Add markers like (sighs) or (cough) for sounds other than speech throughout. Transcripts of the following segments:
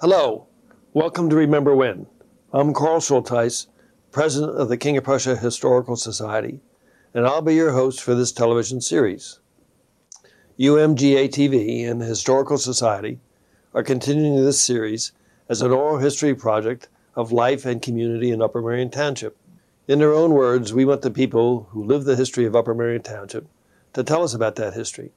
Hello, welcome to Remember When. I'm Carl Schultheis, President of the King of Prussia Historical Society, and I'll be your host for this television series. UMGA TV and the Historical Society are continuing this series as an oral history project of life and community in Upper Merion Township. In their own words, we want the people who live the history of Upper Merion Township to tell us about that history.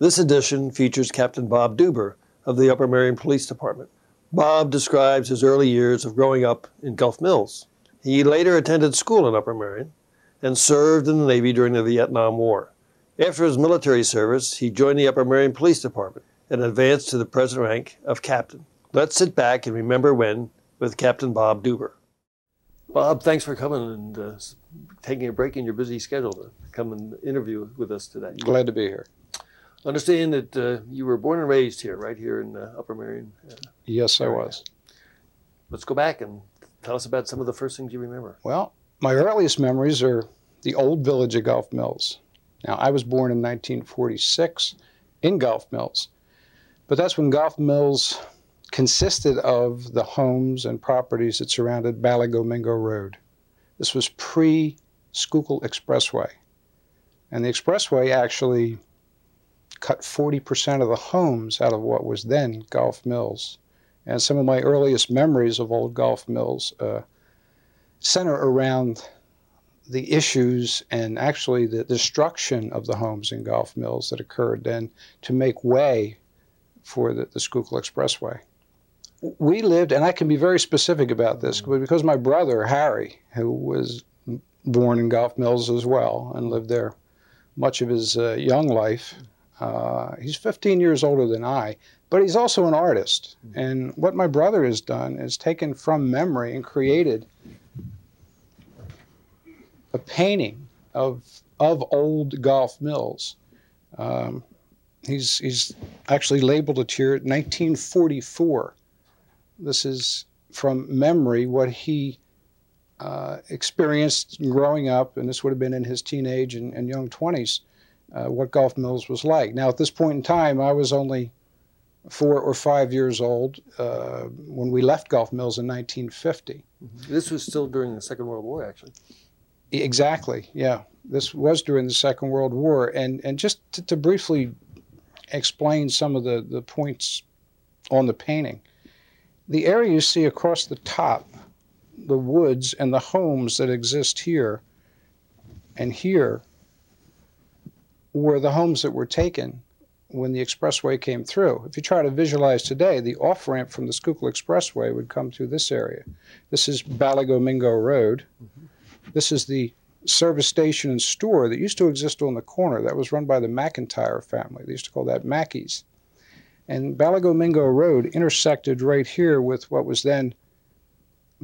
This edition features Captain Bob Duber of the Upper Merion Police Department. Bob describes his early years of growing up in Gulf Mills. He later attended school in Upper Merion and served in the Navy during the Vietnam War. After his military service, he joined the Upper Merion Police Department and advanced to the present rank of captain. Let's sit back and remember when with Captain Bob Duber. Bob, thanks for coming and uh, taking a break in your busy schedule to come and interview with us today. Glad to be here. Understand that uh, you were born and raised here, right here in uh, Upper Merion. Uh, Yes, I was. let's go back and tell us about some of the first things you remember. Well, my earliest memories are the old village of Gulf Mills. Now, I was born in 1946 in Gulf Mills, but that's when Gulf Mills consisted of the homes and properties that surrounded Balligomingo Road. This was pre Schuylkill Expressway. And the expressway actually cut 40% of the homes out of what was then Gulf Mills. And some of my earliest memories of old Gulf Mills uh, center around the issues and actually the destruction of the homes in Gulf Mills that occurred then to make way for the, the Schuylkill Expressway. We lived, and I can be very specific about this, because my brother, Harry, who was born in Gulf Mills as well and lived there much of his uh, young life, uh, he's 15 years older than I, but he's also an artist. And what my brother has done is taken from memory and created a painting of of old Gulf Mills. Um, he's he's actually labeled it here 1944. This is from memory what he uh, experienced growing up, and this would have been in his teenage and, and young 20s, uh, what Gulf Mills was like. Now, at this point in time, I was only four or five years old uh, when we left Gulf Mills in 1950. This was still during the Second World War, actually. Exactly. Yeah, this was during the Second World War, and and just to, to briefly explain some of the the points on the painting, the area you see across the top, the woods and the homes that exist here, and here, were the homes that were taken when the expressway came through. If you try to visualize today, the off ramp from the Schuylkill Expressway would come through this area. This is Balligomingo Road. Mm-hmm. This is the service station and store that used to exist on the corner. That was run by the McIntyre family. They used to call that Mackey's. And Balligomingo Road intersected right here with what was then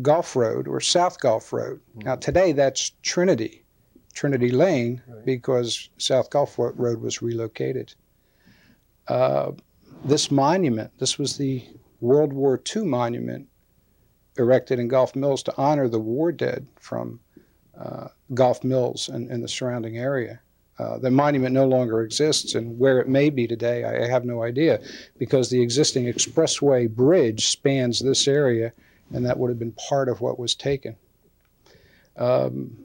Gulf Road or South Gulf Road. Now, mm-hmm. today that's Trinity, Trinity Lane, Right. because South Gulf Road was relocated. Uh, this monument, this was the World War II monument erected in Gulf Mills to honor the war dead from uh, Gulf Mills and, and the surrounding area. Uh, the monument no longer exists, and where it may be today, I, I have no idea, because the existing expressway bridge spans this area, and that would have been part of what was taken. Um,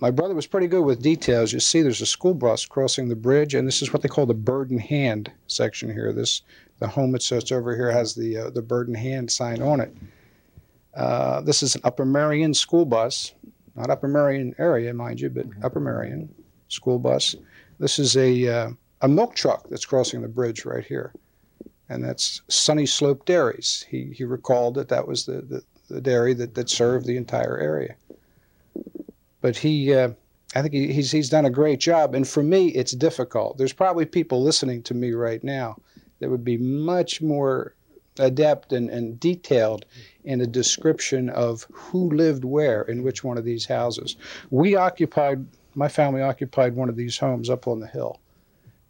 my brother was pretty good with details. You see, there's a school bus crossing the bridge, and this is what they call the bird in hand section here. This the home that sits over here has the uh, the bird in hand sign on it. Uh, this is an Upper Merion school bus, not Upper Merion area, mind you, but Upper Merion school bus. This is a uh, a milk truck that's crossing the bridge right here, and that's Sunny Slope Dairies. He he recalled that that was the the, the dairy that, that served the entire area. But he, uh, I think he, he's he's done a great job. And for me, it's difficult. There's probably people listening to me right now that would be much more adept and, and detailed in a description of who lived where in which one of these houses. We occupied, my family occupied one of these homes up on the hill.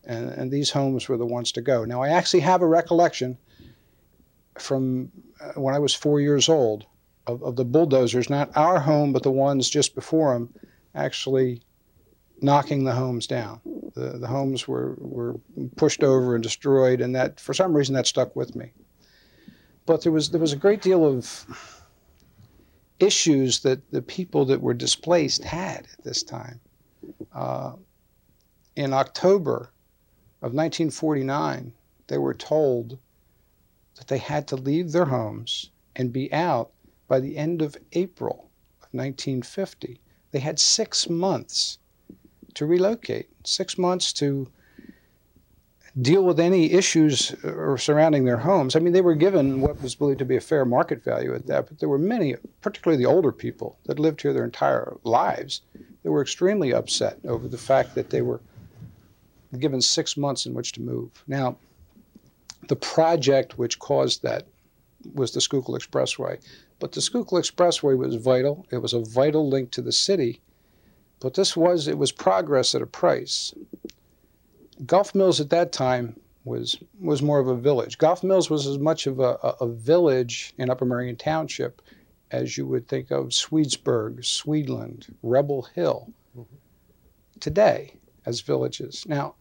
And, and these homes were the ones to go. Now, I actually have a recollection from uh, when I was four years old of, of the bulldozers, not our home, but the ones just before them, actually knocking the homes down. The, the homes were, were pushed over and destroyed, and that for some reason that stuck with me. but there was there was a great deal of issues that the people that were displaced had at this time. Uh, in October of 1949, they were told that they had to leave their homes and be out by the end of April of 1950. They had six months to relocate, six months to deal with any issues uh, surrounding their homes. I mean, they were given what was believed to be a fair market value at that, but there were many, particularly the older people that lived here their entire lives, that were extremely upset over the fact that they were given six months in which to move. Now, the project which caused that was the Schuylkill Expressway. But the Schuylkill Expressway was vital. It was a vital link to the city. But this was, it was progress at a price. Gulf Mills at that time was was more of a village. Gulf Mills was as much of a, a, a village in Upper Merion Township as you would think of Swedesburg, Swedeland, Rebel Hill mm-hmm. today as villages. Now,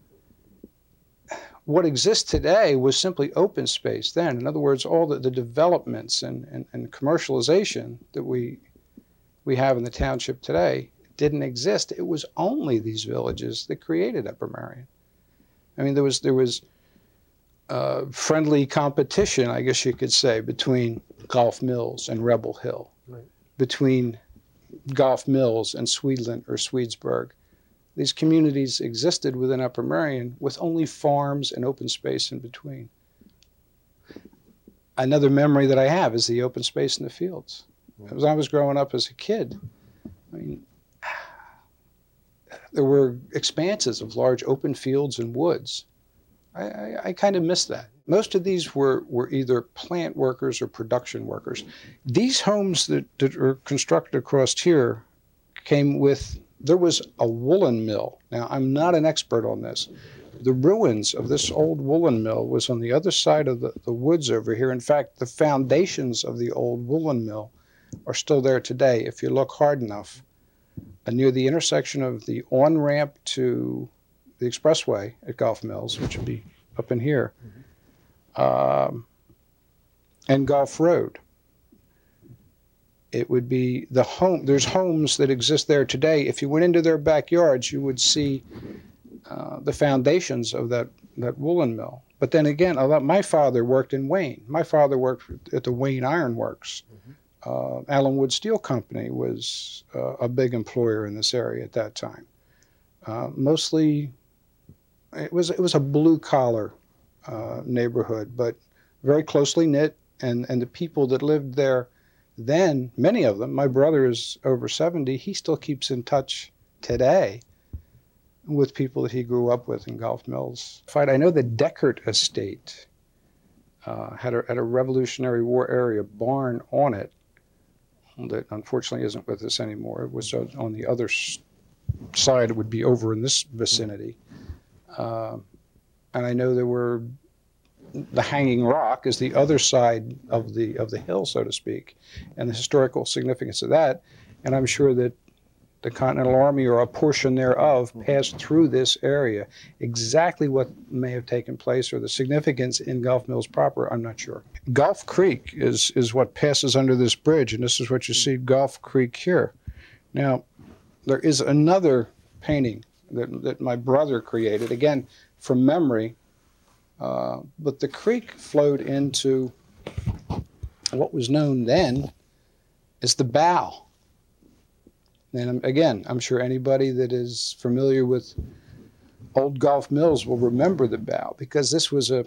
what exists today was simply open space then. In other words, all the, the developments and, and, and commercialization that we we have in the township today didn't exist. It was only these villages that created Upper Merion. I mean, there was there was uh, friendly competition, I guess you could say, between Gulf Mills and Rebel Hill, right. between Gulf Mills and Swedeland or Swedesburg. These communities existed within Upper Merion with only farms and open space in between. Another memory that I have is the open space in the fields. As I was growing up as a kid, I mean, (sighs) there were expanses of large open fields and woods. I, I, I kind of miss that. Most of these were, were either plant workers or production workers. These homes that, that are constructed across here came with, there was a woolen mill. Now, I'm not an expert on this. The ruins of this old woolen mill was on the other side of the, the woods over here. In fact, the foundations of the old woolen mill are still there today if you look hard enough uh, near the intersection of the on ramp to the expressway at Gulf Mills, which would be up in here, mm-hmm. um, and Gulf Road. It would be the home. There's homes that exist there today. If you went into their backyards, you would see uh, the foundations of that that woolen mill. But then again, my father worked in Wayne. My father worked at the Wayne Iron Works. Mm-hmm uh, Alan Wood Steel Company was uh, a big employer in this area at that time. Uh, mostly, it was it was a blue collar uh, neighborhood, but very closely knit, and and the people that lived there then, many of them. My brother is over seventy. He still keeps in touch today with people that he grew up with in Gulf Mills. I know the Deckert Estate. Uh, had, a, had a Revolutionary War area barn on it that unfortunately isn't with us anymore. It was on the other side, it would be over in this vicinity. Uh, and I know there were the Hanging Rock is the other side of the of the hill, so to speak, and the historical significance of that. And I'm sure that the Continental Army or a portion thereof passed through this area. Exactly what may have taken place or the significance in Gulf Mills proper, I'm not sure. Gulf Creek is, is what passes under this bridge, and this is what you see Gulf Creek here. Now, there is another painting that, that my brother created, again, from memory, uh, but the creek flowed into what was known then as the bow and again, I'm sure anybody that is familiar with old Gulf Mills will remember the bow because this was a,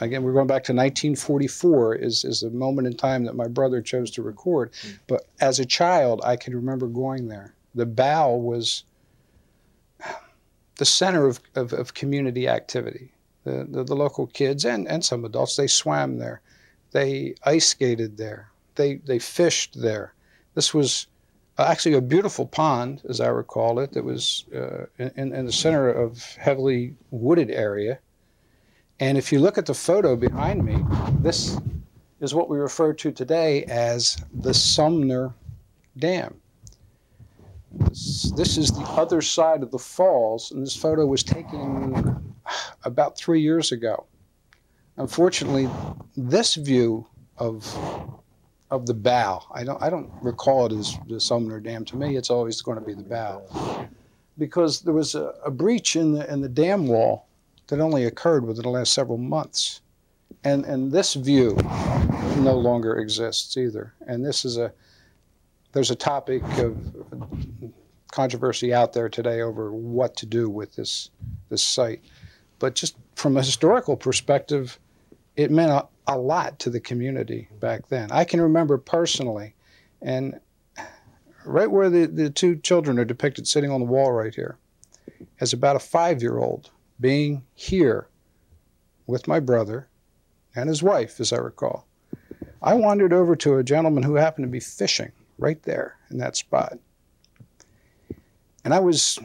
again, we're going back to 1944 is, is a moment in time that my brother chose to record. Mm. But as a child, I can remember going there. The bow was the center of, of, of community activity. The, the, the, local kids and, and some adults, they swam there. They ice skated there. They, they fished there. This was actually a beautiful pond, as I recall it, that was uh, in, in the center of heavily wooded area. And if you look at the photo behind me, this is what we refer to today as the Sumner Dam. This, is the other side of the falls, and this photo was taken about three years ago. unfortunately, this view of of the bow, I don't I don't recall it as the Sumner Dam. To me, it's always going to be the bow, because there was a, a breach in the in the dam wall that only occurred within the last several months, and and this view no longer exists either. And this is a there's a topic of controversy out there today over what to do with this this site. But just from a historical perspective, it meant a, a lot to the community back then. I can remember personally, and right where the, the two children are depicted sitting on the wall right here, as about a five year old being here with my brother and his wife, as I recall. I wandered over to a gentleman who happened to be fishing right there in that spot. And I was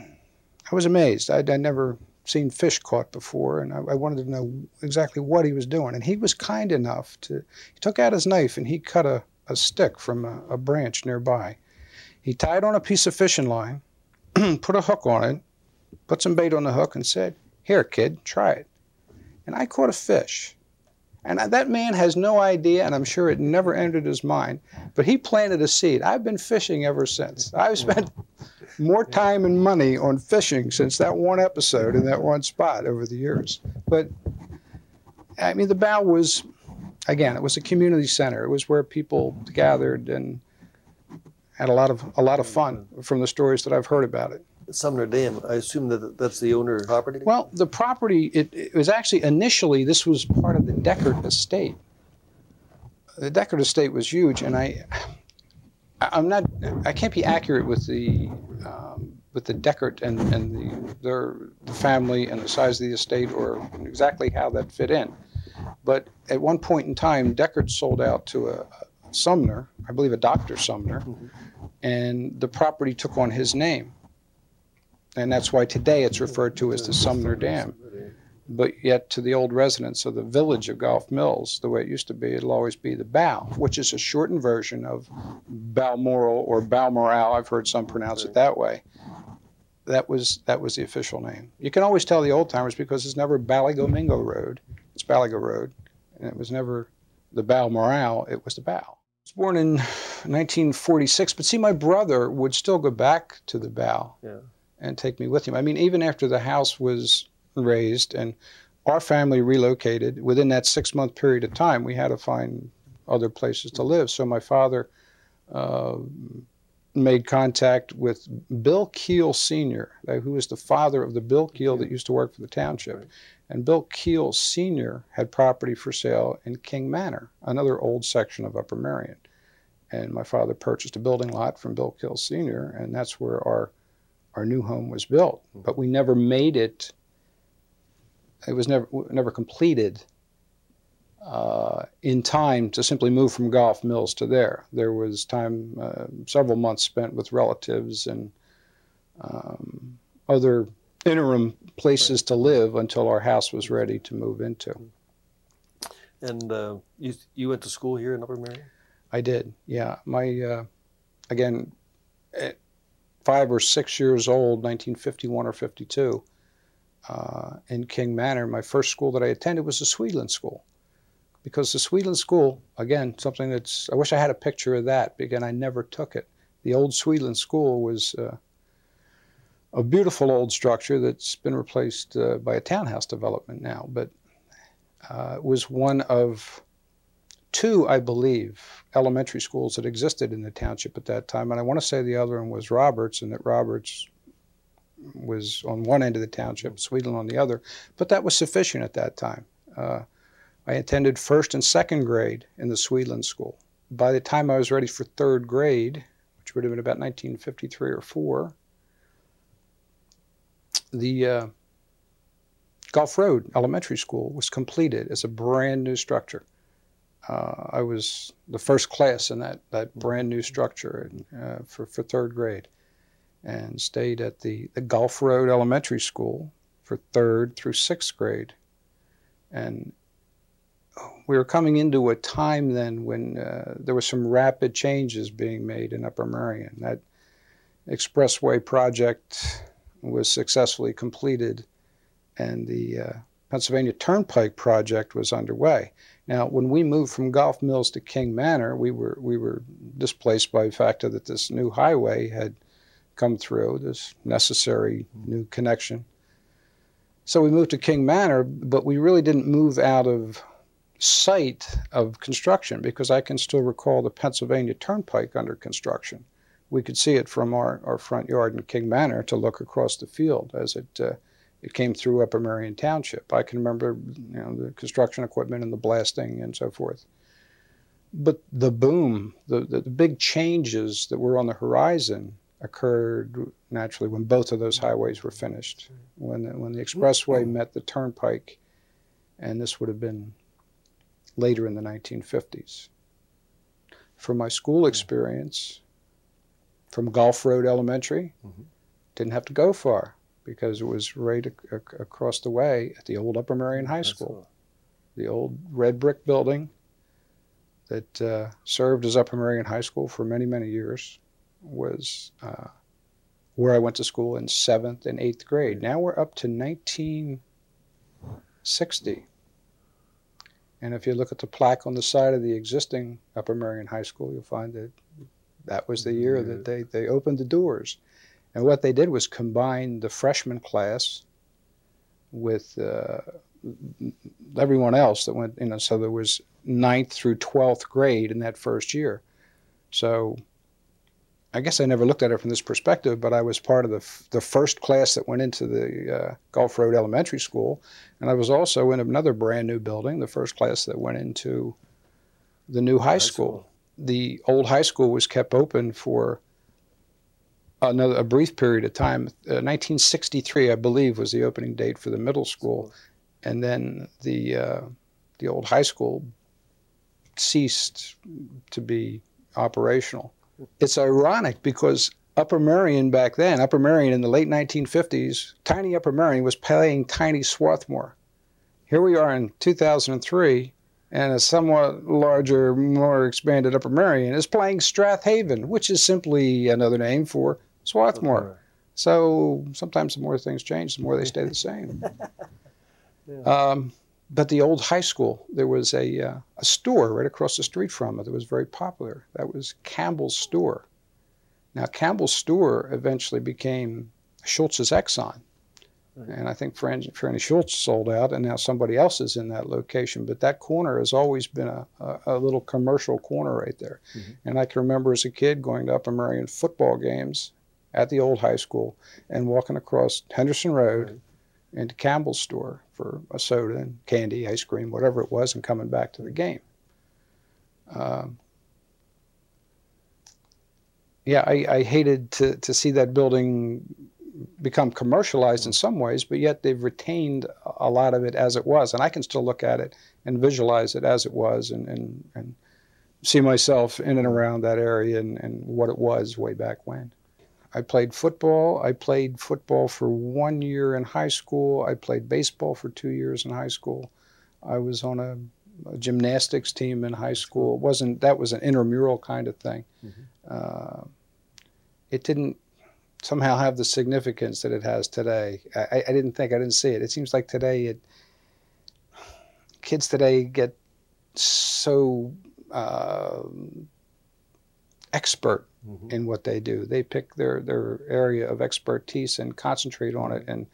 I was amazed. I'd, I'd never seen fish caught before, and I, I, wanted to know exactly what he was doing. And he was kind enough to, he took out his knife and he cut a, a stick from a, a branch nearby. He tied on a piece of fishing line, (clears throat) put a hook on it, put some bait on the hook, and said, Here, kid, try it. And I caught a fish. And that man has no idea, and I'm sure it never entered his mind, but he planted a seed. I've been fishing ever since. I've spent more time and money on fishing since that one episode in that one spot over the years. But I mean, the bow was, again, it was a community center. It was where people gathered and had a lot of a lot of fun from the stories that I've heard about it. Sumner Dam. I assume that that's the owner of property. Well, the property it, it was actually initially this was part of the Deckard estate. The Deckard estate was huge, and I I'm not. I can't be accurate with the um, with the Deckard and and the their the family and the size of the estate or exactly how that fit in. But at one point in time, Deckard sold out to a, Sumner, I believe a Doctor Sumner, mm-hmm. and the property took on his name, and that's why today it's referred to as the Sumner Dam but yet to the old residents of the village of Gulf Mills, the way it used to be, it'll always be the Bow, which is a shortened version of Balmoral or Balmoral. I've heard some pronounce it that way. That was that was the official name. You can always tell the old timers because it's never Balligomingo Road. It's Ballygo Road, and it was never the Balmoral. It was the Bow. I was born in 1946, but see, my brother would still go back to the Bow yeah. And take me with him. I mean, even after the house was raised, and our family relocated. Within that six month period of time, we had to find other places to live. So my father uh, made contact with Bill Keel Sr., uh, who was the father of the Bill Keel that used to work for the township. And Bill Keel Sr. had property for sale in King Manor, another old section of Upper Merion. And my father purchased a building lot from Bill Keel Sr., and that's where our, our new home was built. But we never made it it was never never completed uh, in time to simply move from Gulf Mills to there. There was time, uh, several months spent with relatives and um, other interim places right. to live until our house was ready to move into. And uh, you you went to school here in Upper Merion? I did. Yeah, my uh, again, five or six years old, 1951 or 52 uh, in King Manor, my first school that I attended was the Swedeland School. Because the Swedeland School, again, something that's, I wish I had a picture of that, but again, I never took it. The old Swedeland School was uh, a beautiful old structure that's been replaced uh, by a townhouse development now, but uh, it was one of two, I believe, elementary schools that existed in the township at that time. And I want to say the other one was Roberts, and that Roberts was on one end of the township, Swedeland on the other, but that was sufficient at that time. Uh, I attended first and second grade in the Swedeland school. By the time I was ready for third grade, which would have been about 1953 or 4, the uh, Gulf Road Elementary School was completed as a brand new structure. Uh, I was the first class in that, that brand new structure uh, for, for third grade and stayed at the, the Gulf Road Elementary School for third through sixth grade. And we were coming into a time then when uh, there were some rapid changes being made in Upper Merion. That expressway project was successfully completed, and the uh, Pennsylvania Turnpike project was underway. Now, when we moved from Gulf Mills to King Manor, we were we were displaced by the fact that this new highway had come through, this necessary new connection. So we moved to King Manor, but we really didn't move out of sight of construction because I can still recall the Pennsylvania Turnpike under construction. We could see it from our, our front yard in King Manor to look across the field as it uh, it came through Upper Merion Township. I can remember you know, the construction equipment and the blasting and so forth. But the boom, the, the, the big changes that were on the horizon occurred naturally when both of those highways were finished. When the, when the expressway met the turnpike, and this would have been later in the 1950s. From my school experience, from Gulf Road Elementary, mm-hmm. didn't have to go far because it was right ac- across the way at the old Upper Merion High School, cool. the old red brick building that uh, served as Upper Merion High School for many, many years was uh, where I went to school in seventh and eighth grade. Now we're up to 1960. And if you look at the plaque on the side of the existing Upper Merion High School, you'll find that that was the year that they, they opened the doors. And what they did was combine the freshman class with uh, everyone else that went, you know, so there was ninth through 12th grade in that first year. So I guess I never looked at it from this perspective, but I was part of the, f- the first class that went into the uh, Gulf Road Elementary School, and I was also in another brand new building, the first class that went into the new high, high school. school. The old high school was kept open for another a brief period of time. Uh, 1963, I believe, was the opening date for the middle school, and then the uh, the old high school ceased to be operational it's ironic because Upper Merion back then, Upper Merion in the late 1950s, tiny Upper Merion was playing tiny Swarthmore. Here we are in 2003, and a somewhat larger, more expanded Upper Merion is playing Strath Haven, which is simply another name for Swarthmore. So sometimes the more things change, the more they stay the same. (laughs) yeah. um, but the old high school, there was a, uh, a store right across the street from it that was very popular. That was Campbell's Store. Now, Campbell's Store eventually became Schultz's Exxon. And I think Franny Schultz sold out, and now somebody else is in that location. But that corner has always been a, a, a little commercial corner right there. Mm-hmm. And I can remember as a kid going to Upper Merion football games at the old high school and walking across Henderson Road into Campbell's store for a soda and candy, ice cream, whatever it was, and coming back to the game. Um, yeah, I, I, hated to, to see that building become commercialized in some ways, but yet they've retained a lot of it as it was. And I can still look at it and visualize it as it was and, and, and see myself in and around that area and, and what it was way back when. I played football. I played football for one year in high school. I played baseball for two years in high school. I was on a, a gymnastics team in high school. It wasn't that was an intramural kind of thing. Mm-hmm. Uh, it didn't somehow have the significance that it has today. I, I, didn't think I didn't see it. It seems like today it kids today get so uh, expert mm-hmm. in what they do. They pick their, their area of expertise and concentrate on it and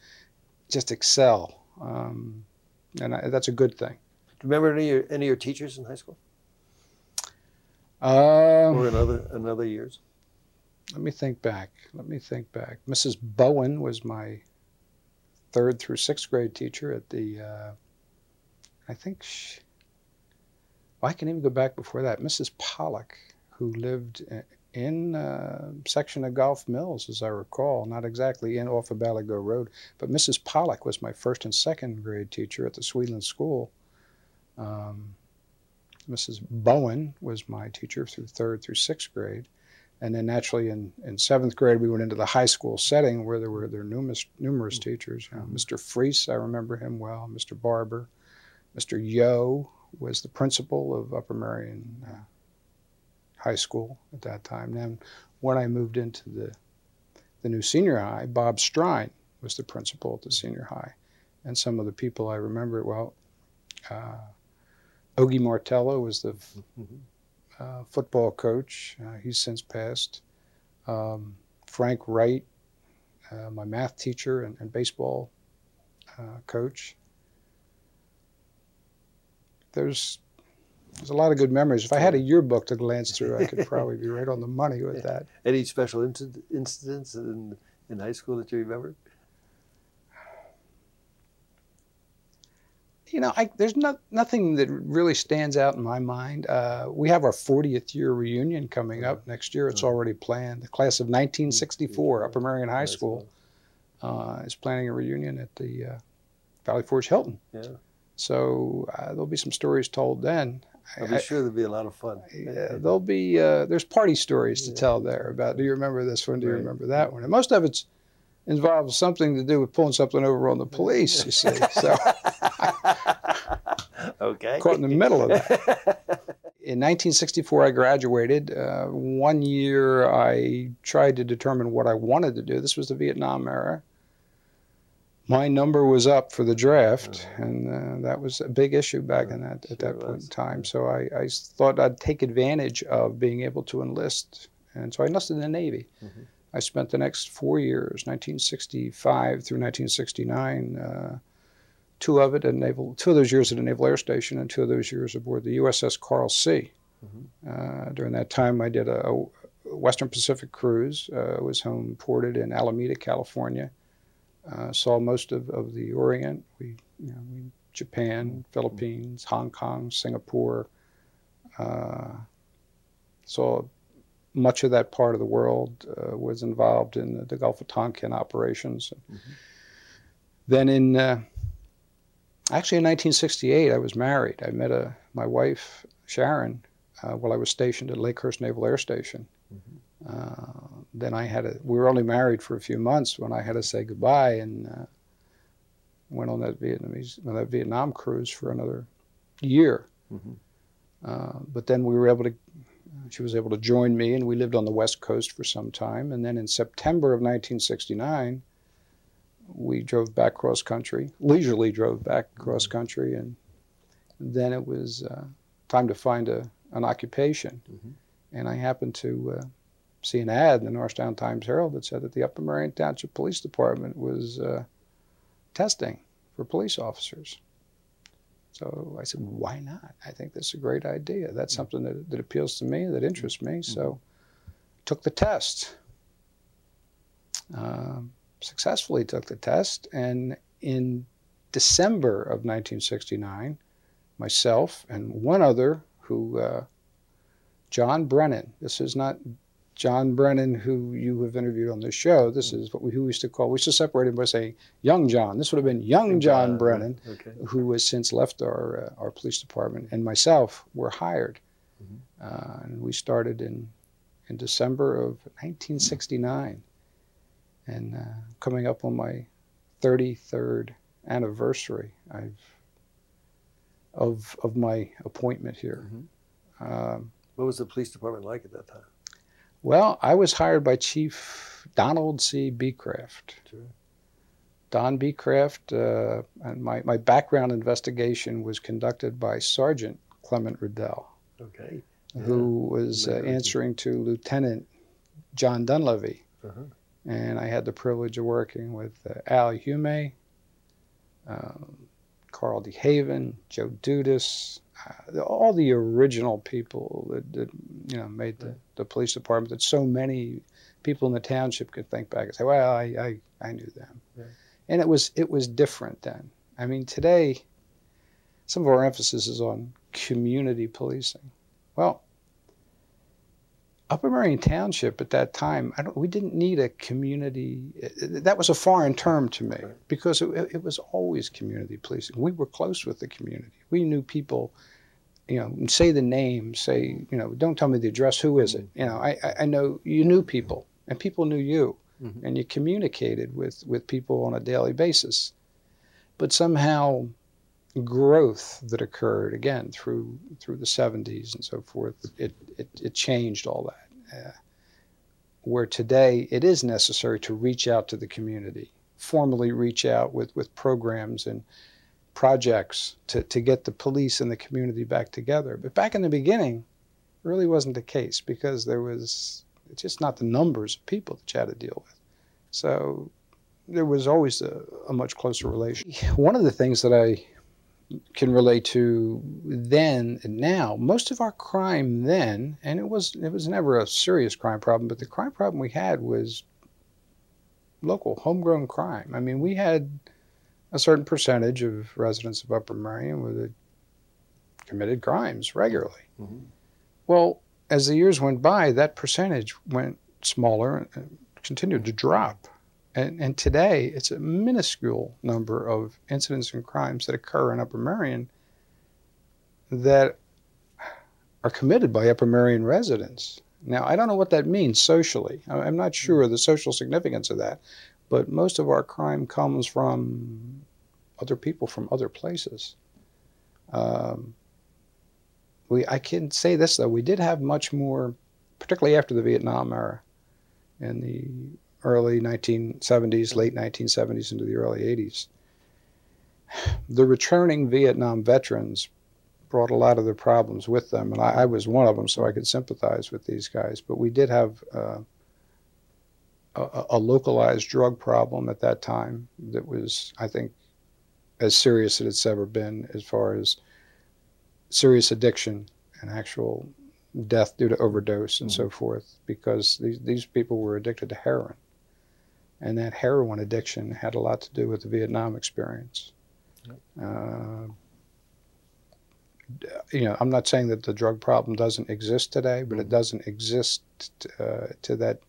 just excel. Um, and I, that's a good thing. Do you remember any of your, any of your teachers in high school? Um, or in other, in other years? Let me think back. Let me think back. Mrs. Bowen was my third through sixth grade teacher at the, uh, I think, she, well, I can even go back before that. Mrs. Pollock, who lived in a section of Gulf Mills, as I recall, not exactly in off of Baligo Road. But Mrs. Pollock was my first and second grade teacher at the Swedeland School. Um, Mrs. Bowen was my teacher through third through sixth grade. And then naturally in, in seventh grade, we went into the high school setting where there were there numerous, numerous mm-hmm. teachers. You know, Mr. Freese, I remember him well, Mr. Barber. Mr. Yo was the principal of Upper Merion uh, high school at that time. Then when I moved into the the new senior high, Bob Strine was the principal at the senior high. and some of the people I remember well. Uh, Ogie Martello was the Mhm. uh, football coach. Uh, he's since passed. Um, Frank Wright, uh, my math teacher and, and baseball uh, coach. There's there's a lot of good memories. If I had a yearbook to glance through, I could (laughs) probably be right on the money with that. Any special inci- incidents in, in high school that you remember? You know, I, there's not nothing that really stands out in my mind. Uh, we have our 40th year reunion coming up next year. It's Oh. already planned. The class of 1964, Upper Merion High High School, uh, is planning a reunion at the uh, Valley Forge Hilton. Yeah. So uh, there'll be some stories told then. I'll be I- sure there'll be a lot of fun. yeah, there'll be uh, there's party stories to Yeah. tell there about. Do you remember this one? Do you Right. remember that one? And most of it's involves something to do with pulling something over on the police. You see, so (laughs) okay. caught in the middle of that. (laughs) In 1964, I graduated. Uh, one year, I tried to determine what I wanted to do. This was the Vietnam era. My number was up for the draft, and uh, that was a big issue back in that Sure at that point was. in time. So I, I thought I'd take advantage of being able to enlist, and so I enlisted in the Navy. Mhm. I spent the next four years, 1965 through 1969. Uh, two of it at naval, two of those years at a naval air station, and two of those years aboard the USS Coral Sea. Mhm. Uh, during that time, I did a, a Western Pacific cruise. Uh, was home ported in Alameda, California. Uh, saw most of, of the Orient. We, you know, we Japan, Philippines, Hong Kong, Singapore. Uh, saw much of that part of the world. Uh, was involved in the, the Gulf of Tonkin operations. Mhm. Then in uh, actually in 1968, I was married. I met a my wife Sharon uh, while I was stationed at Lakehurst Naval Air Station. Uh, then I had a, we were only married for a few months when I had to say goodbye and uh, went on that Vietnamese on that Vietnam cruise for another year. Mhm. Uh, but then we were able to. She was able to join me, and we lived on the West Coast for some time. And then in September of 1969, we drove back cross country, leisurely drove back cross country, and then it was uh, time to find a, an occupation. Mhm. And I happened to uh, see an ad in the Norristown Times Herald that said that the Upper Merion Township Police Department was uh, testing for police officers. So I said, why not? I think that's a great idea. That's something that, that appeals to me, that interests me. So took the test. Um, successfully took the test. And in December of 1969, myself and one other who, uh, John Brennan, this is not John Brennan, who you have interviewed on this show. This is what we, who we used to call, we used to separate him by saying young John. This would have been young John Brennan Okay. who has since left our uh, our police department, and myself were hired, Mhm. uh, and we started in in December of 1969, and uh, coming up on my 33rd anniversary, I've of of my appointment here. Mhm. Um, What was the police department like at that time? Well, I was hired by Chief Donald C. Beecraft. Sure. Don Beecraft, uh, and my, my background investigation was conducted by Sergeant Clement Riddell, Okay. who was uh, answering to Lieutenant John Dunleavy. Uh-huh. And I had the privilege of working with uh, Al Hume, um, Carl DeHaven, Joe Dudas, all the original people that, that you know made the, the police department that so many people in the township could think back and say, well, I, I, I knew them. Right. And it was it was different then. I mean, today, some of our emphasis is on community policing. Well, Upper Merion Township at that time, I don't, we didn't need a community. Uh, uh, that was a foreign term to me because it, it was always community policing. We were close with the community. We knew people. You know, say the name. Say, you know, don't tell me the address. Who is it? Mm-hmm. You know, I, I- know you knew people, and people knew you, Mhm. and you communicated with with people on a daily basis. But somehow, growth that occurred again through through the 70s and so forth it it, it changed all that uh, where today it is necessary to reach out to the community formally reach out with, with programs and projects to, to get the police and the community back together. But back in the beginning, it really wasn't the case because there was it's just not the numbers of people that you had to deal with. So there was always a, a much closer relation. One of the things that I can relate to then and now. Most of our crime then, and it was it was never a serious crime problem, but the crime problem we had was local homegrown crime. I mean, we had a certain percentage of residents of Upper Merion that committed crimes regularly. Mm-hmm. Well, as the years went by, that percentage went smaller and continued to drop. And, and today, it's a minuscule number of incidents and crimes that occur in Upper Merion that are committed by Upper Merion residents. Now, I don't know what that means socially. I'm not sure the social significance of that, but most of our crime comes from other people from other places. Um, we, I can say this though, we did have much more, particularly after the Vietnam era, in the early 1970s, late 1970s into the early 80s. The returning Vietnam veterans brought a lot of their problems with them, and I, I was one of them, so I could sympathize with these guys. But we did have uh, a, a, localized drug problem at that time that was, I think, as serious as it's ever been as far as serious addiction and actual death due to overdose and mm-hmm. so forth, because these, these people were addicted to heroin. And that heroin addiction had a lot to do with the Vietnam experience. Uh, you know, I'm not saying that the drug problem doesn't exist today, but it mm-hmm. doesn't exist uh, to that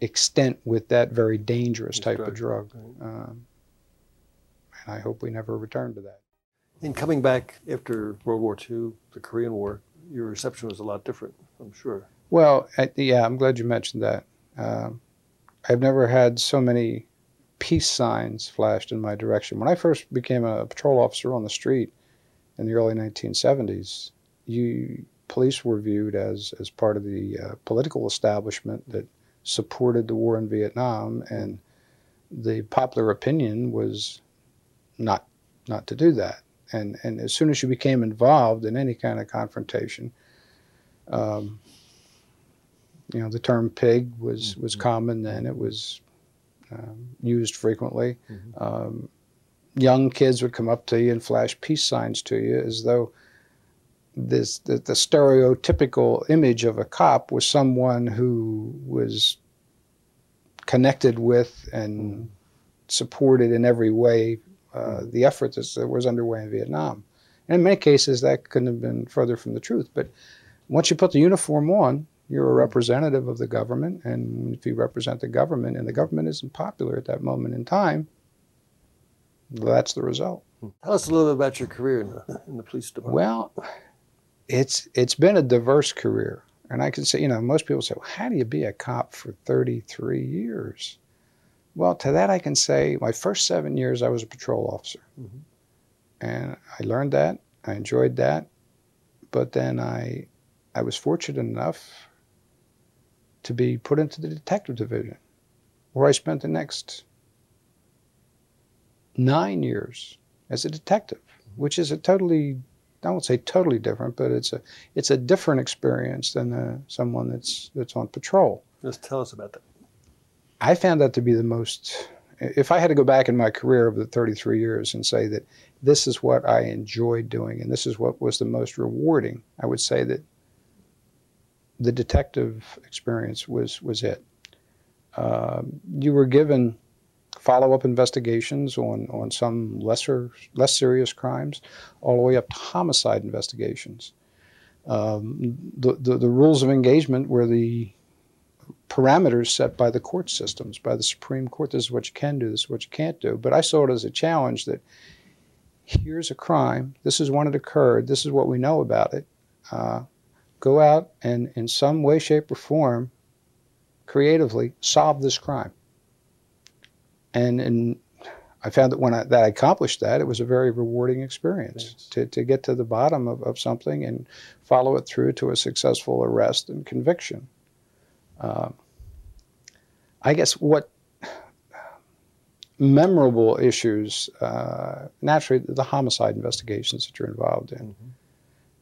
extent with that very dangerous type drug. of drug. Um, and I hope we never return to that. In coming back after World War II, the Korean War, your reception was a lot different, I'm sure. Well, I, yeah, I'm glad you mentioned that. Um, I've never had so many peace signs flashed in my direction. When I first became a patrol officer on the street in the early 1970s, you police were viewed as as part of the uh, political establishment that supported the war in Vietnam, and the popular opinion was not not to do that. And and as soon as you became involved in any kind of confrontation, um, you know, the term pig was, mm-hmm. was common then. It was um, used frequently. Mm-hmm. Um, young kids would come up to you and flash peace signs to you as though this the, the stereotypical image of a cop was someone who was connected with and mm-hmm. supported in every way uh, mm-hmm. the effort that was underway in Vietnam. And in many cases, that couldn't have been further from the truth. But once you put the uniform on, you're a representative of the government, and if you represent the government and the government isn't popular at that moment in time, that's the result. Tell us a little bit about your career in the, in the police department. Well, it's it's been a diverse career, and I can say, you know, most people say, well, "How do you be a cop for 33 years?" Well, to that I can say, my first seven years I was a patrol officer, mm-hmm. and I learned that, I enjoyed that, but then I I was fortunate enough to be put into the detective division, where I spent the next nine years as a detective, which is a totally I won't say totally different, but it's a it's a different experience than uh, someone that's that's on patrol. Just tell us about that. I found that to be the most. If I had to go back in my career over the 33 years and say that this is what I enjoyed doing and this is what was the most rewarding, I would say that the detective experience was was it. Uh, you were given follow-up investigations on, on some lesser less serious crimes, all the way up to homicide investigations. Um, the, the, the rules of engagement were the parameters set by the court systems, by the Supreme Court. This is what you can do. This is what you can't do. But I saw it as a challenge that here's a crime. This is when it occurred. This is what we know about it. Uh, go out and, in some way, shape, or form, creatively solve this crime. And, and I found that when I, that I accomplished that, it was a very rewarding experience to, to get to the bottom of, of something and follow it through to a successful arrest and conviction. Uh, I guess what memorable issues, uh, naturally, the homicide investigations that you're involved in. Mhm.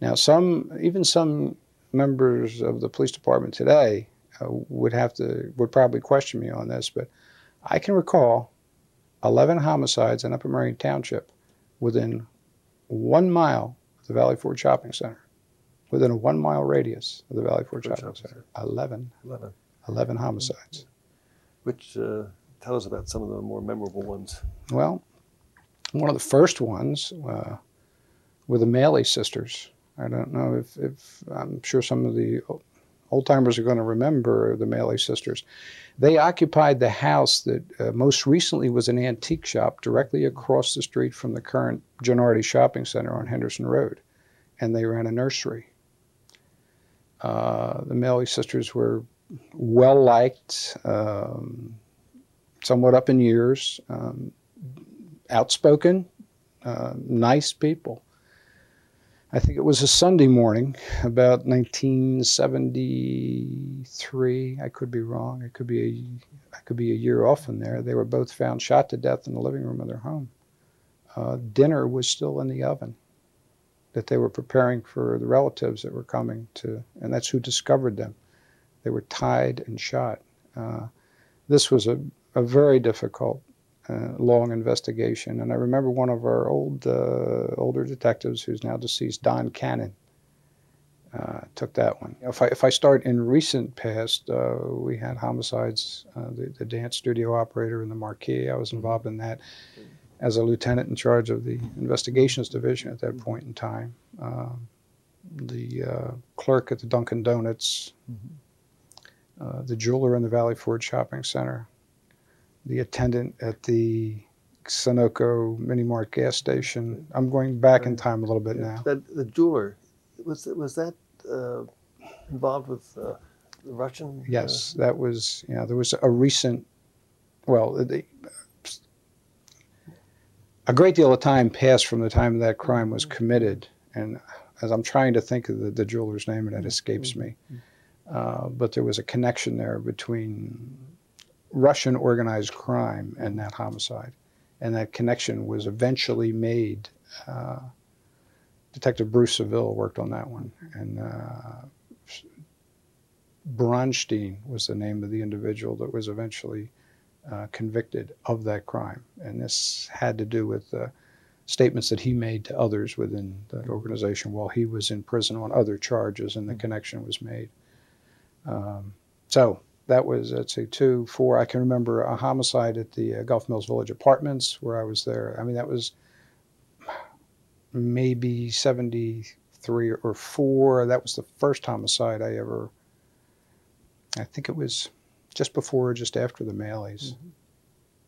Now, some, even some members of the police department today uh, would have to, would probably question me on this, but I can recall 11 homicides in Upper Merion Township within one mile of the Valley Forge Shopping Center, within a one mile radius of the Valley Forge Ford Shopping Shopping Center. 11, 11. 11 homicides. Which uh, tell us about some of the more memorable ones. Well, one of the first ones uh, were the Maley sisters. I don't know if, if I'm sure some of the old timers are going to remember the Maley sisters. They occupied the house that uh, most recently was an antique shop directly across the street from the current Gennardi Shopping Center on Henderson Road, and they ran a nursery. Uh, the Maley sisters were well liked, um, somewhat up in years, um, outspoken, uh, nice people. I think it was a Sunday morning, about 1973. I could be wrong. It could be a, I could be a year off in there. They were both found shot to death in the living room of their home. Uh, dinner was still in the oven that they were preparing for the relatives that were coming to, and that's who discovered them. They were tied and shot. Uh, this was a, a very difficult uh, long investigation. And I remember one of our old uh, older detectives, who's now deceased, Don Cannon, uh, took that one. If I if I start in recent past, uh, we had homicides. Uh, the, the dance studio operator in the Marquee. I was involved in that as a lieutenant in charge of the investigations division at that point in time. Um, the uh, clerk at the Dunkin' Donuts. the jeweler in the Valley Forge Shopping Center the attendant at the Sunoco Mini Mart gas station. I'm going back in time a little bit now. That the jeweler was was that uh, involved with uh, the Russian? uh, Yes, that was, yeah, there was a recent, well, the, a great deal of time passed from the time that crime was committed. And as I'm trying to think of the, the jeweler's name, and it escapes me. Uh, but there was a connection there between Russian organized crime and that homicide. And that connection was eventually made. Uh, Detective Bruce Seville worked on that one. And uh, Bronstein was the name of the individual that was eventually uh, convicted of that crime. And this had to do with uh, statements that he made to others within that organization while he was in prison on other charges, and the connection was made. Um, so that was, let's say two, four. I can remember a homicide at the uh, Gulf Mills Village Apartments where I was there. I mean, that was maybe 73 or four. That was the first homicide I ever, I think it was just before or just after the Maleys.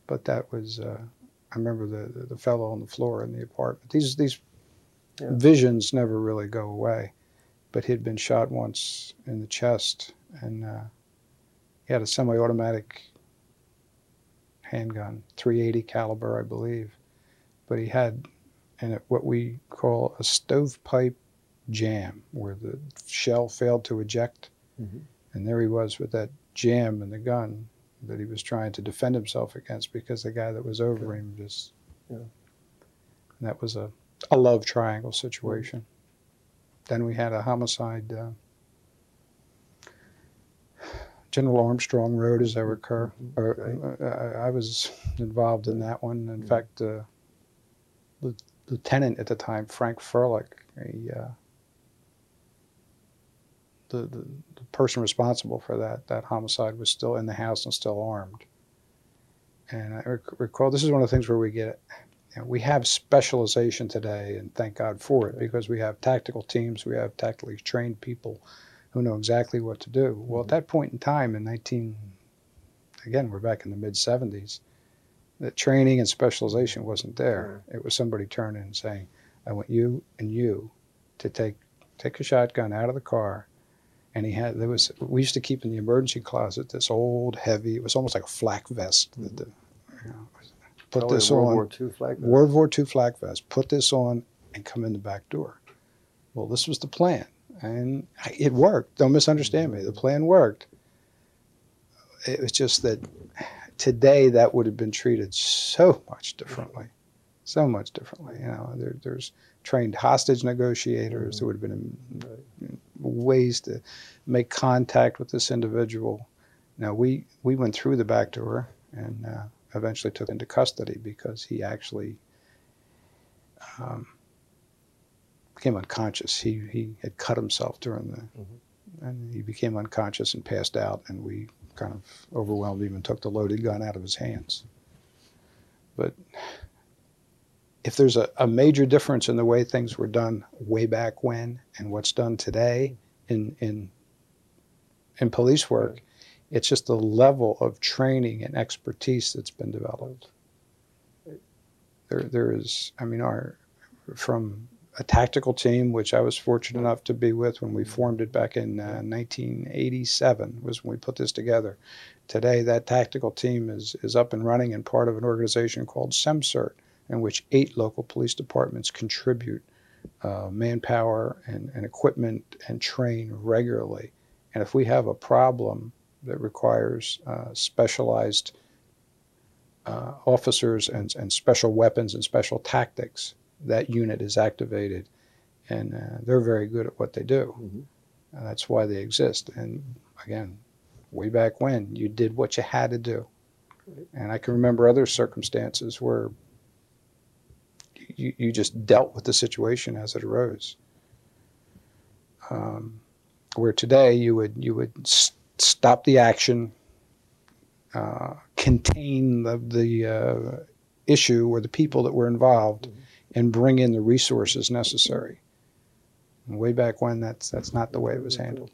But that was, uh, I remember the, the, the fellow on the floor in the apartment. These, these Yeah. visions never really go away. But he'd been shot once in the chest and uh, he had a semi-automatic handgun, 380 caliber, I believe. But he had in it what we call a stovepipe jam, where the shell failed to eject, Mhm. and there he was with that jam in the gun that he was trying to defend himself against because the guy that was over him just. Yeah. And that was a, a love triangle situation. Then we had a homicide. Uh, General Armstrong Road, as I recur. Or, uh, I I was involved in that one. In fact, uh, the lieutenant at the time, Frank Furlick, he, uh, the, the the person responsible for that that homicide was still in the house and still armed. And I rec- recall this is one of the things where we get. You know, we have specialization today, and thank God for it, because we have tactical teams, we have tactically trained people who know exactly what to do. Well, at mm-hmm. that point in time, in 19, again, we're back in the mid 70s, the training and specialization wasn't there. It was somebody turning and saying, I want you and you to take take a shotgun out of the car. And he had there was we used to keep in the emergency closet this old heavy it was almost like a flak vest that mm-hmm. the, you know, put this World on War II flag. vest. World War II flak vest. Put this on and come in the back door. Well, this was the plan, and it worked. Don't misunderstand me. The plan worked. It was just that today that would have been treated so much differently, so much differently. You know, there, there's trained hostage negotiators. There would have been um, ways to make contact with this individual. Now we we went through the back door and uh, eventually took him into custody because he actually um, became unconscious. He he had cut himself during the, mm-hmm. and he became unconscious and passed out. And we kind of overwhelmed him and took the loaded gun out of his hands. But if there's a, a major difference in the way things were done way back when and what's done today in in in police work, it's just the level of training and expertise that's been developed. There, there is, I mean, our from a tactical team, which I was fortunate enough to be with when we formed it back in uh, 1987, was when we put this together. Today, that tactical team is, is up and running and part of an organization called SEMCERT, in which eight local police departments contribute uh, manpower and, and equipment and train regularly. And if we have a problem that requires uh, specialized uh, officers and, and special weapons and special tactics, that unit is activated. And uh, they're very good at what they do. Mm-hmm. And that's why they exist. And again, way back when, you did what you had to do. And I can remember other circumstances where you, you just dealt with the situation as it arose. Um, where today you would you would st- stop the action, uh, contain the the uh, issue or the people that were involved, mm-hmm. And bring in the resources necessary. And way back when, that's that's not the way it was handled.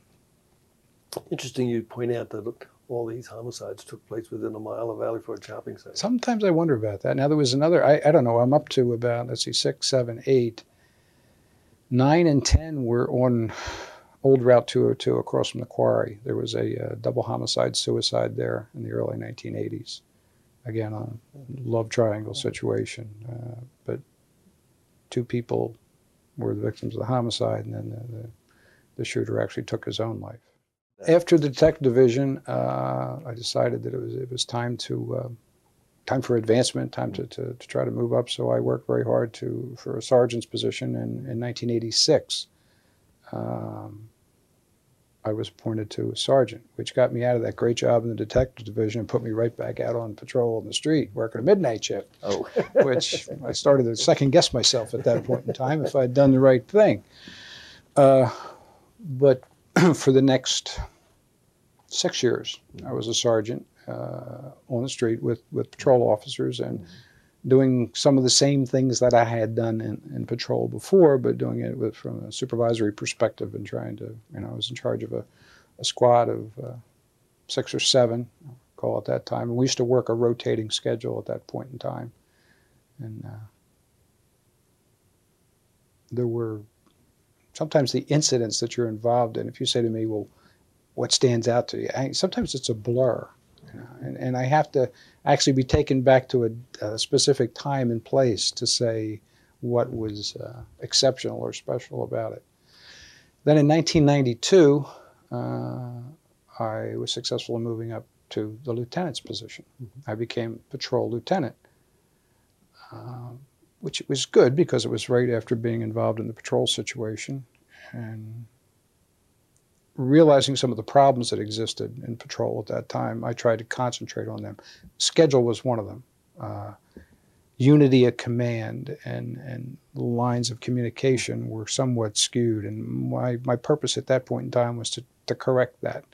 Interesting, you point out that all these homicides took place within a mile of Valley Forge Shopping Center. Sometimes I wonder about that. Now there was another. I, I don't know. I'm up to about let's see, six, seven, eight, nine, and ten were on old Route 202 across from the quarry. There was a uh, double homicide suicide there in the early 1980s. Again, a love triangle situation, uh, but two people were the victims of the homicide, and then the, the, the shooter actually took his own life. After the tech division, uh, I decided that it was it was time to uh, time for advancement, time to, to, to, try to move up. So I worked very hard to for a sergeant's position in, in 1986. Um, I was appointed to a sergeant, which got me out of that great job in the detective division and put me right back out on patrol in the street, working a midnight shift. Oh. (laughs) which I started to second guess myself at that point in time if I had done the right thing. Uh, but (clears throat) for the next six years, I was a sergeant uh, on the street with, with patrol officers and doing some of the same things that I had done in, in patrol before, but doing it with from a supervisory perspective and trying to, you know, I was in charge of a, a squad of uh, six or seven, I'll call it that time. And we used to work a rotating schedule at that point in time. And uh, there were sometimes the incidents that you're involved in, if you say to me, well, what stands out to you? I, sometimes it's a blur. You know, and, and I have to actually be taken back to a, a specific time and place to say what was uh, exceptional or special about it. Then in 1992, uh, I was successful in moving up to the lieutenant's position. Mm-hmm. I became patrol lieutenant. Uh, which was good because it was right after being involved in the patrol situation and realizing some of the problems that existed in patrol at that time. I tried to concentrate on them. Schedule was one of them. Uh, unity of command and, and lines of communication were somewhat skewed, and my, my purpose at that point in time was to, to correct that.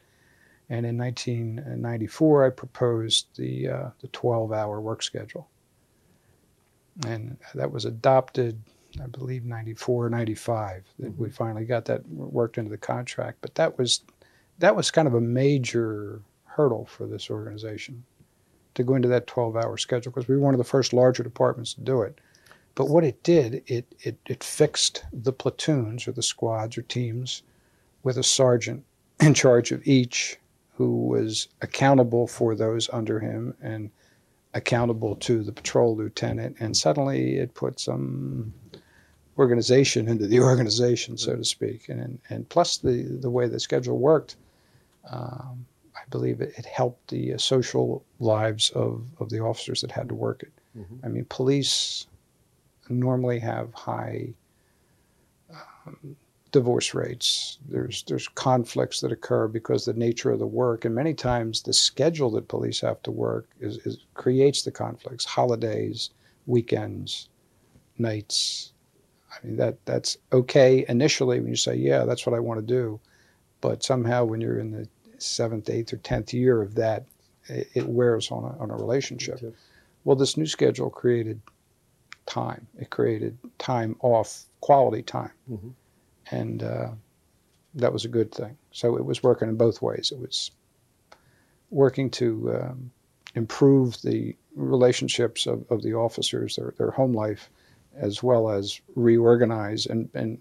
And in 1994, I proposed the, uh, the 12 hour work schedule and that was adopted, I believe, 94, or 95. That mm-hmm. we finally got that worked into the contract. But that was that was kind of a major hurdle for this organization to go into that 12-hour schedule because we were one of the first larger departments to do it. But what it did, it, it, it fixed the platoons or the squads or teams with a sergeant in charge of each who was accountable for those under him and accountable to the patrol lieutenant, and suddenly it put some organization into the (laughs) organization, so to speak. And and plus the the way the schedule worked, um, I believe it, it helped the uh, social lives of, of the officers that had to work it. Mhm. I mean, police normally have high um, divorce rates. There's there's conflicts that occur because the nature of the work, and many times the schedule that police have to work is, is creates the conflicts. Holidays, weekends, nights. I mean that that's okay initially when you say, yeah, that's what I want to do, but somehow when you're in the seventh, eighth, or tenth year of that, it, it wears on a, on a relationship. Well, this new schedule created time. It created time off, quality time, Mhm. and uh, that was a good thing. So it was working in both ways. It was working to um, improve the relationships of, of the officers, their, their home life, as well as reorganize and, and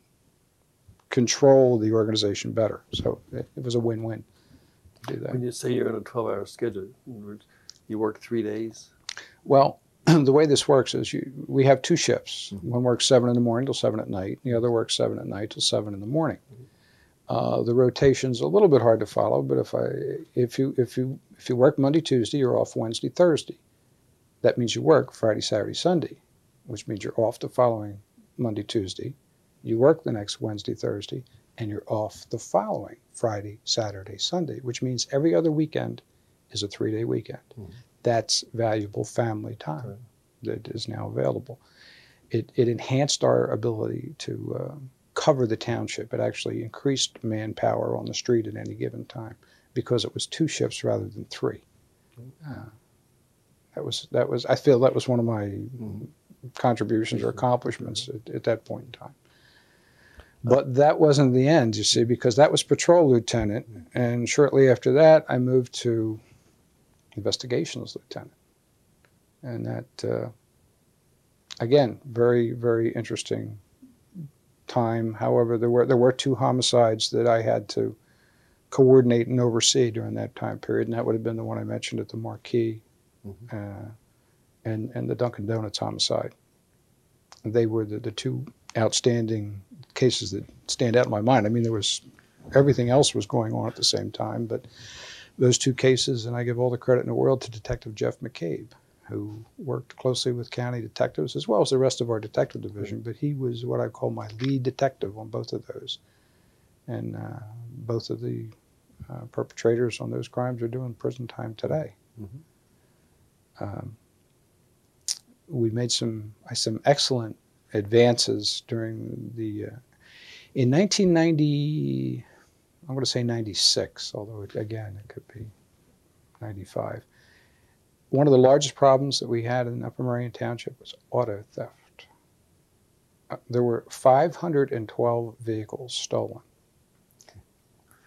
control the organization better. So it, it was a win-win to do that. When you say you're on a 12 hour schedule, in other words, you work three days? Well, (clears throat) the way this works is you, we have two shifts. One works seven in the morning till seven at night. The other works seven at night till seven in the morning. Uh, the rotation's a little bit hard to follow, but if I if you if you if you work Monday Tuesday, you're off Wednesday Thursday. That means you work Friday Saturday Sunday, which means you're off the following Monday Tuesday. You work the next Wednesday Thursday, and you're off the following Friday Saturday Sunday, which means every other weekend is a three day weekend that's valuable family time Right. that is now available. It, it enhanced our ability to uh, cover the township. It actually increased manpower on the street at any given time because it was two shifts rather than three. Uh, that was that was I feel that was one of my Mhm. Contributions or accomplishments at, at that point in time. But that wasn't the end, you see, because that was patrol lieutenant, and shortly after that, I moved to investigations lieutenant, and that uh, again, very very interesting time. However, there were there were two homicides that I had to coordinate and oversee during that time period, and that would have been the one I mentioned at the Marquis, uh, and and the Dunkin' Donuts homicide. They were the, the two outstanding cases that stand out in my mind. I mean, there was everything else was going on at the same time, but those two cases, and I give all the credit in the world to Detective Jeff McCabe, who worked closely with county detectives as well as the rest of our detective division. But he was what I call my lead detective on both of those, and uh, both of the uh, perpetrators on those crimes are doing prison time today. Mhm. Um, we made some some excellent advances during the uh, in 1990 i'm going to say 96 although it, again it could be 95 one of the largest problems that we had in Upper Merion township was auto theft. Uh, there were 512 vehicles stolen.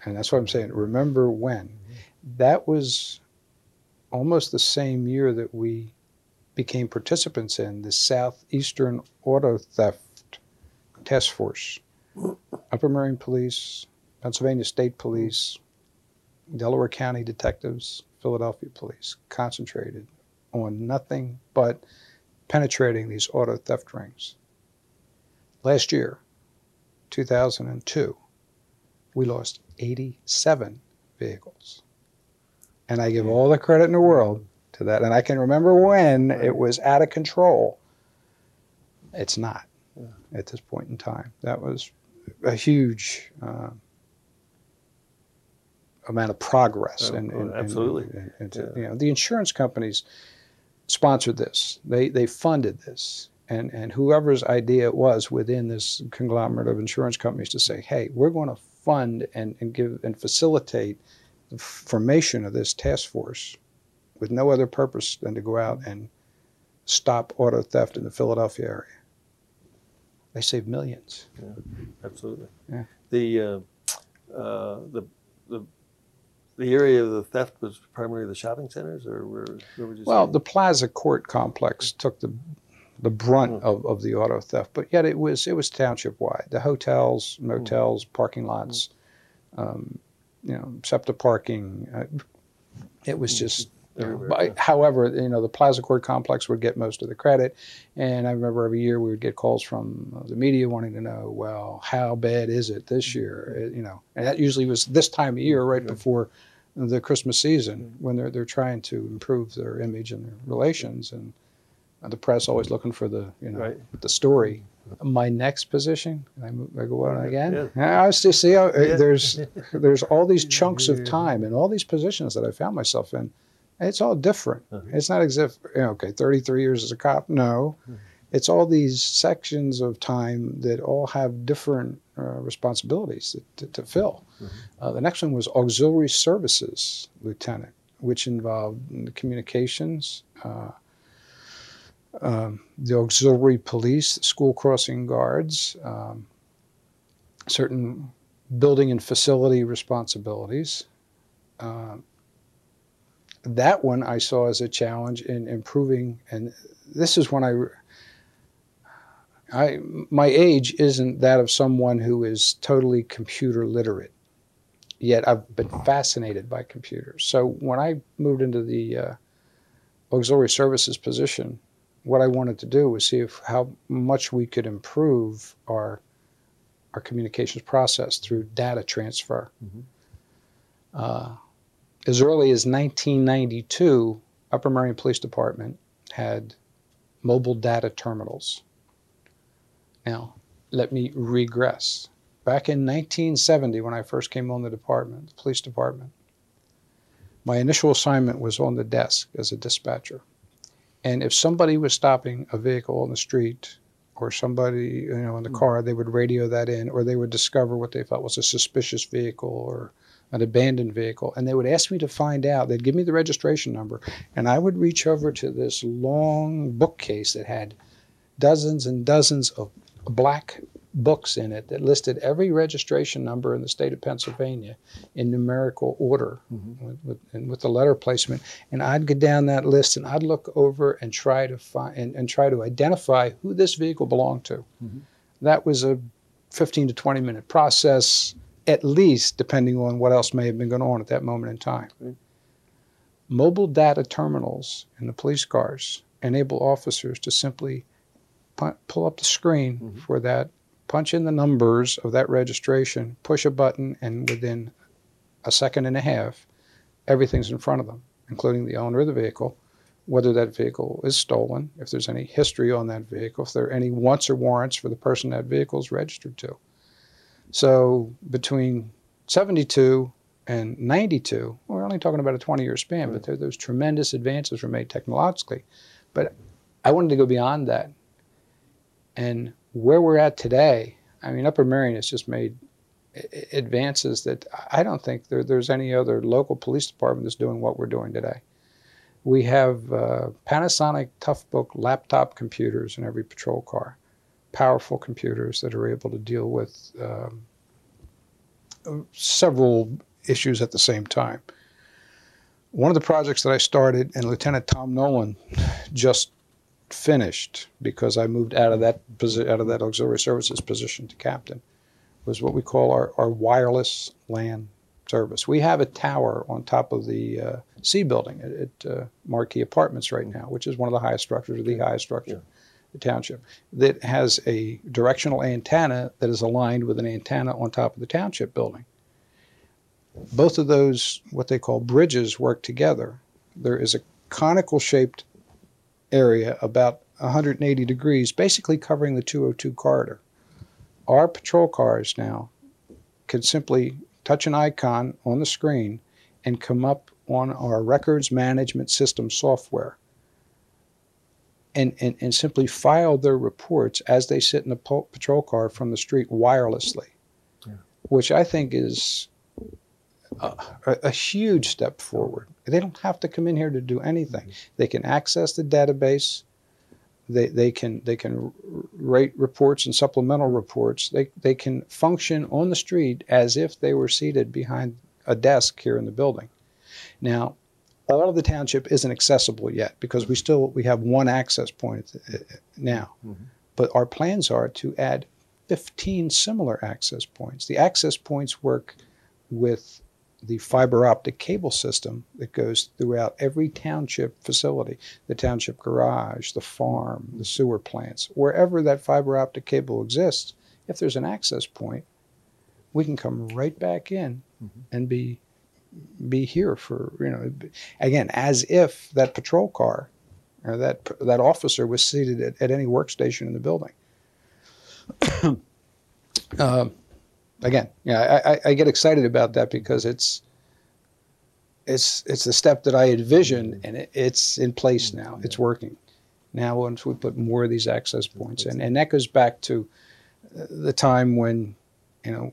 And that's what i'm saying remember when? That was almost the same year that we became participants in the Southeastern Auto Theft Task Force. Upper Merion Police, Pennsylvania State Police, Delaware County Detectives, Philadelphia Police concentrated on nothing but penetrating these auto theft rings. Last year, 2002, we lost 87 vehicles. And I give all the credit in the world to that. And I can remember when Right. it was out of control. It's not Yeah. at this point in time. That was a huge uh, amount of progress. Oh, and, and- absolutely. and- and to- Yeah. you know, the insurance companies sponsored this. They they funded this. And, and whoever's idea it was within this conglomerate of insurance companies to say, hey, we're going to fund and, and give and facilitate the formation of this task force with no other purpose than to go out and stop auto theft in the Philadelphia area. They saved millions. Yeah, Absolutely. Yeah. The, uh, uh, the, the, the area of the theft was primarily the shopping centers, or where, where would you Well, say? the Plaza Court complex took the the brunt Mm. of, of the auto theft, but yet it was it was township wide. The hotels, motels, parking lots, um, you know, SEPTA parking. Uh, it was Mm. just. You know, but, yeah. however, you know the Plaza Court complex would get most of the credit, and I remember every year we would get calls from the media wanting to know, well, how bad is it this year? Uh, You know, and that usually was this time of year, right Yeah. before the Christmas season when they're they're trying to improve their image and their relations, and the press always looking for the you know Right. the story. My next position, can I, move, I go on again. Yeah. I was just see uh, there's (laughs) there's all these chunks of time and all these positions that I found myself in. It's all different. Uh-huh. It's not as if you know, okay, 33 years as a cop. No, it's all these sections of time that all have different uh, responsibilities to, to, to fill. Uh, the next one was auxiliary services lieutenant, which involved the communications, uh, um, the auxiliary police, school crossing guards, um, certain building and facility responsibilities. That one I saw as a challenge in improving, and this is when I I my age isn't that of someone who is totally computer literate. Yet I've been fascinated by computers. So when I moved into the uh, auxiliary services position, what I wanted to do was see if how much we could improve our our communications process through data transfer. Mhm. Uh, as early as 1992, Upper Merion Police Department had mobile data terminals. Now, let me regress. Back in 1970, when I first came on the department, the police department, my initial assignment was on the desk as a dispatcher. And if somebody was stopping a vehicle on the street or somebody, you know, in the hmm. car, they would radio that in or they would discover what they thought was a suspicious vehicle or an abandoned vehicle. And they would ask me to find out. They'd give me the registration number. And I would reach over to this long bookcase that had dozens and dozens of black books in it that listed every registration number in the state of Pennsylvania in numerical order Mhm. with, with, and with the letter placement. And I'd go down that list and I'd look over and try to find and, and try to identify who this vehicle belonged to. Mhm. That was a 15 to 20 minute process, at least, depending on what else may have been going on at that moment in time. Right. Mobile data terminals in the police cars enable officers to simply pu- pull up the screen Mhm. for that, punch in the numbers of that registration, push a button, and within a second and a half, everything's in front of them, including the owner of the vehicle, whether that vehicle is stolen, if there's any history on that vehicle, if there are any wants or warrants for the person that vehicle is registered to. So between 72 and 92, we're only talking about a 20 year span, but there, those tremendous advances were made technologically. But I wanted to go beyond that. And where we're at today, I mean, Upper Merion has just made advances that I don't think there, there's any other local police department that's doing what we're doing today. We have uh, Panasonic Toughbook laptop computers in every patrol car, powerful computers that are able to deal with um, several issues at the same time. One of the projects that I started, and Lieutenant Tom Nolan just finished because I moved out of that posi- out of that auxiliary services position to captain, was what we call our, our wireless LAN service. We have a tower on top of the uh, C building at, at uh, Marquee Apartments right now, which is one of the highest structures, or the highest structure, Yeah. Township, that has a directional antenna that is aligned with an antenna on top of the township building. Both of those, what they call bridges, work together. There is a conical shaped area about 180 degrees, basically covering the 202 corridor. Our patrol cars now can simply touch an icon on the screen and come up on our records management system software and, and, and simply file their reports as they sit in the patrol car from the street wirelessly, Yeah. which I think is a, a, huge step forward. They don't have to come in here to do anything. Mm-hmm. They can access the database. They, they can they can rate reports and supplemental reports. They they can function on the street as if they were seated behind a desk here in the building. Now, all of the township isn't accessible yet because we still we have one access point uh, now. Mhm. But our plans are to add 15 similar access points. The access points work with the fiber optic cable system that goes throughout every township facility the township garage, the farm, the sewer plants, wherever that fiber optic cable exists. If there's an access point, we can come right back in Mhm. and be be here for you know again as if that patrol car or that that officer was seated at, at any workstation in the building. (coughs) uh, again, yeah, I, I, get excited about that because it's it's it's the step that I envisioned, and it, it's in place now. It's working. Now, once we put more of these access points, and and that goes back to uh, the time when, you know,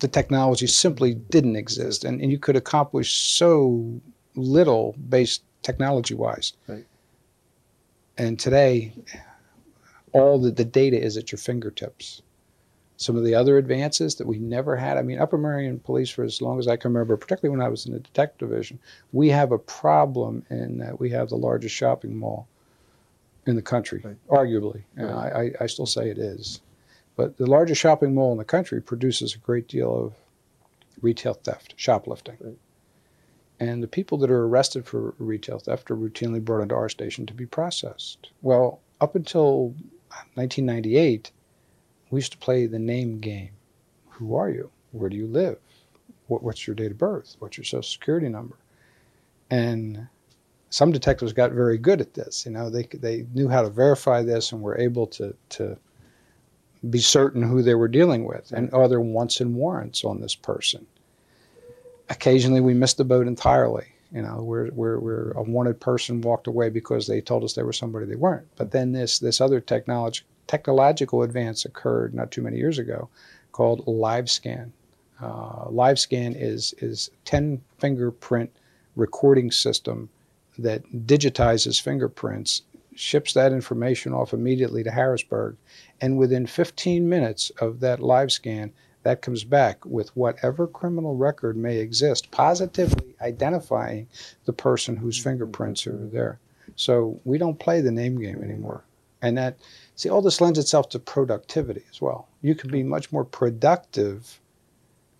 the technology simply didn't exist, and, and you could accomplish so little based technology wise. Right. And today, all the, the data is at your fingertips. Some of the other advances that we never had. I mean, Upper Merion Police, for as long as I can remember, particularly when I was in the detective division, we have a problem in that we have the largest shopping mall in the country, right. arguably. Right. I, I still say it is. But the largest shopping mall in the country produces a great deal of retail theft, shoplifting. Right. And the people that are arrested for retail theft are routinely brought into our station to be processed. Well, up until 1998, we used to play the name game. Who are you? Where do you live? What, what's your date of birth? What's your social security number? And some detectives got very good at this. You know, they they knew how to verify this and were able to to be certain who they were dealing with and are there wants and warrants on this person. Occasionally, we missed the boat entirely. You know, where where where a wanted person walked away because they told us they were somebody they weren't. But then this this other technology technological advance occurred not too many years ago, called LiveScan. Uh, LiveScan is is ten fingerprint recording system that digitizes fingerprints, ships that information off immediately to Harrisburg, and within 15 minutes of that live scan, that comes back with whatever criminal record may exist, positively identifying the person whose mm-hmm. fingerprints are there. So we don't play the name game anymore. And that, see, all this lends itself to productivity as well. You can be much more productive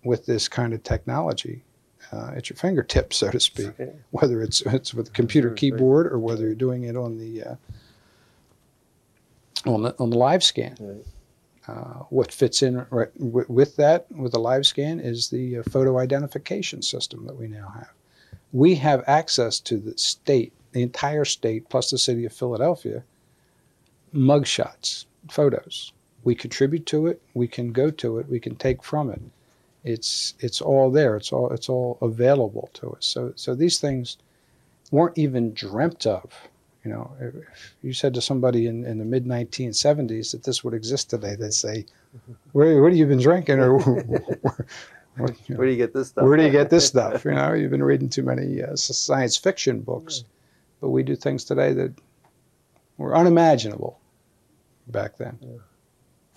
with this kind of technology uh, at your fingertips, so to speak, whether it's it's with a computer keyboard or whether you're doing it on the uh, on the on the live scan. Right. Uh, what fits in right, with that with the live scan is the uh, photo identification system that we now have. We have access to the state, the entire state, plus the city of Philadelphia, mugshots, photos. We contribute to it. We can go to it. We can take from it it's it's all there. It's all it's all available to us. So so these things weren't even dreamt of. You know, if you said to somebody in, in the mid 1970s that this would exist today, they'd say, "Where where have you been drinking?" Or (laughs) you know, where, do you get this stuff? Where do you get this stuff? You know, you've been reading too many uh, science fiction books, but we do things today that were unimaginable back then. Yeah.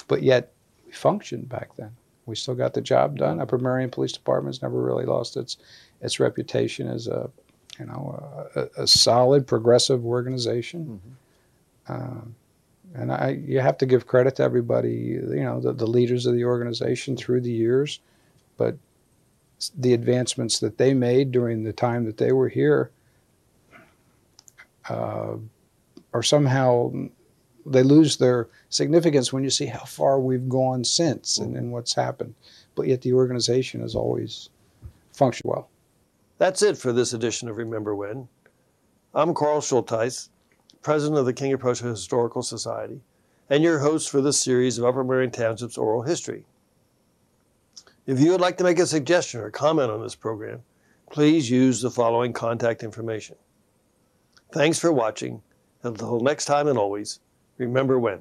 But yet, we functioned back then. We still got the job done. Upper Merion Police Department's never really lost its its reputation as a you know a, a solid progressive organization. Mm-hmm. Um, and I, you have to give credit to everybody, you know, the, the leaders of the organization through the years, but the advancements that they made during the time that they were here uh, are somehow they lose their significance when you see how far we've gone since and, mm-hmm. and what's happened. But yet the organization has always functioned well. That's it for this edition of Remember When. I'm Carl Schultheis, President of the King of Prussia Historical Society, and your host for this series of Upper Merion Township's oral history. If you would like to make a suggestion or comment on this program, please use the following contact information. Thanks for watching. Until next time and always, remember when.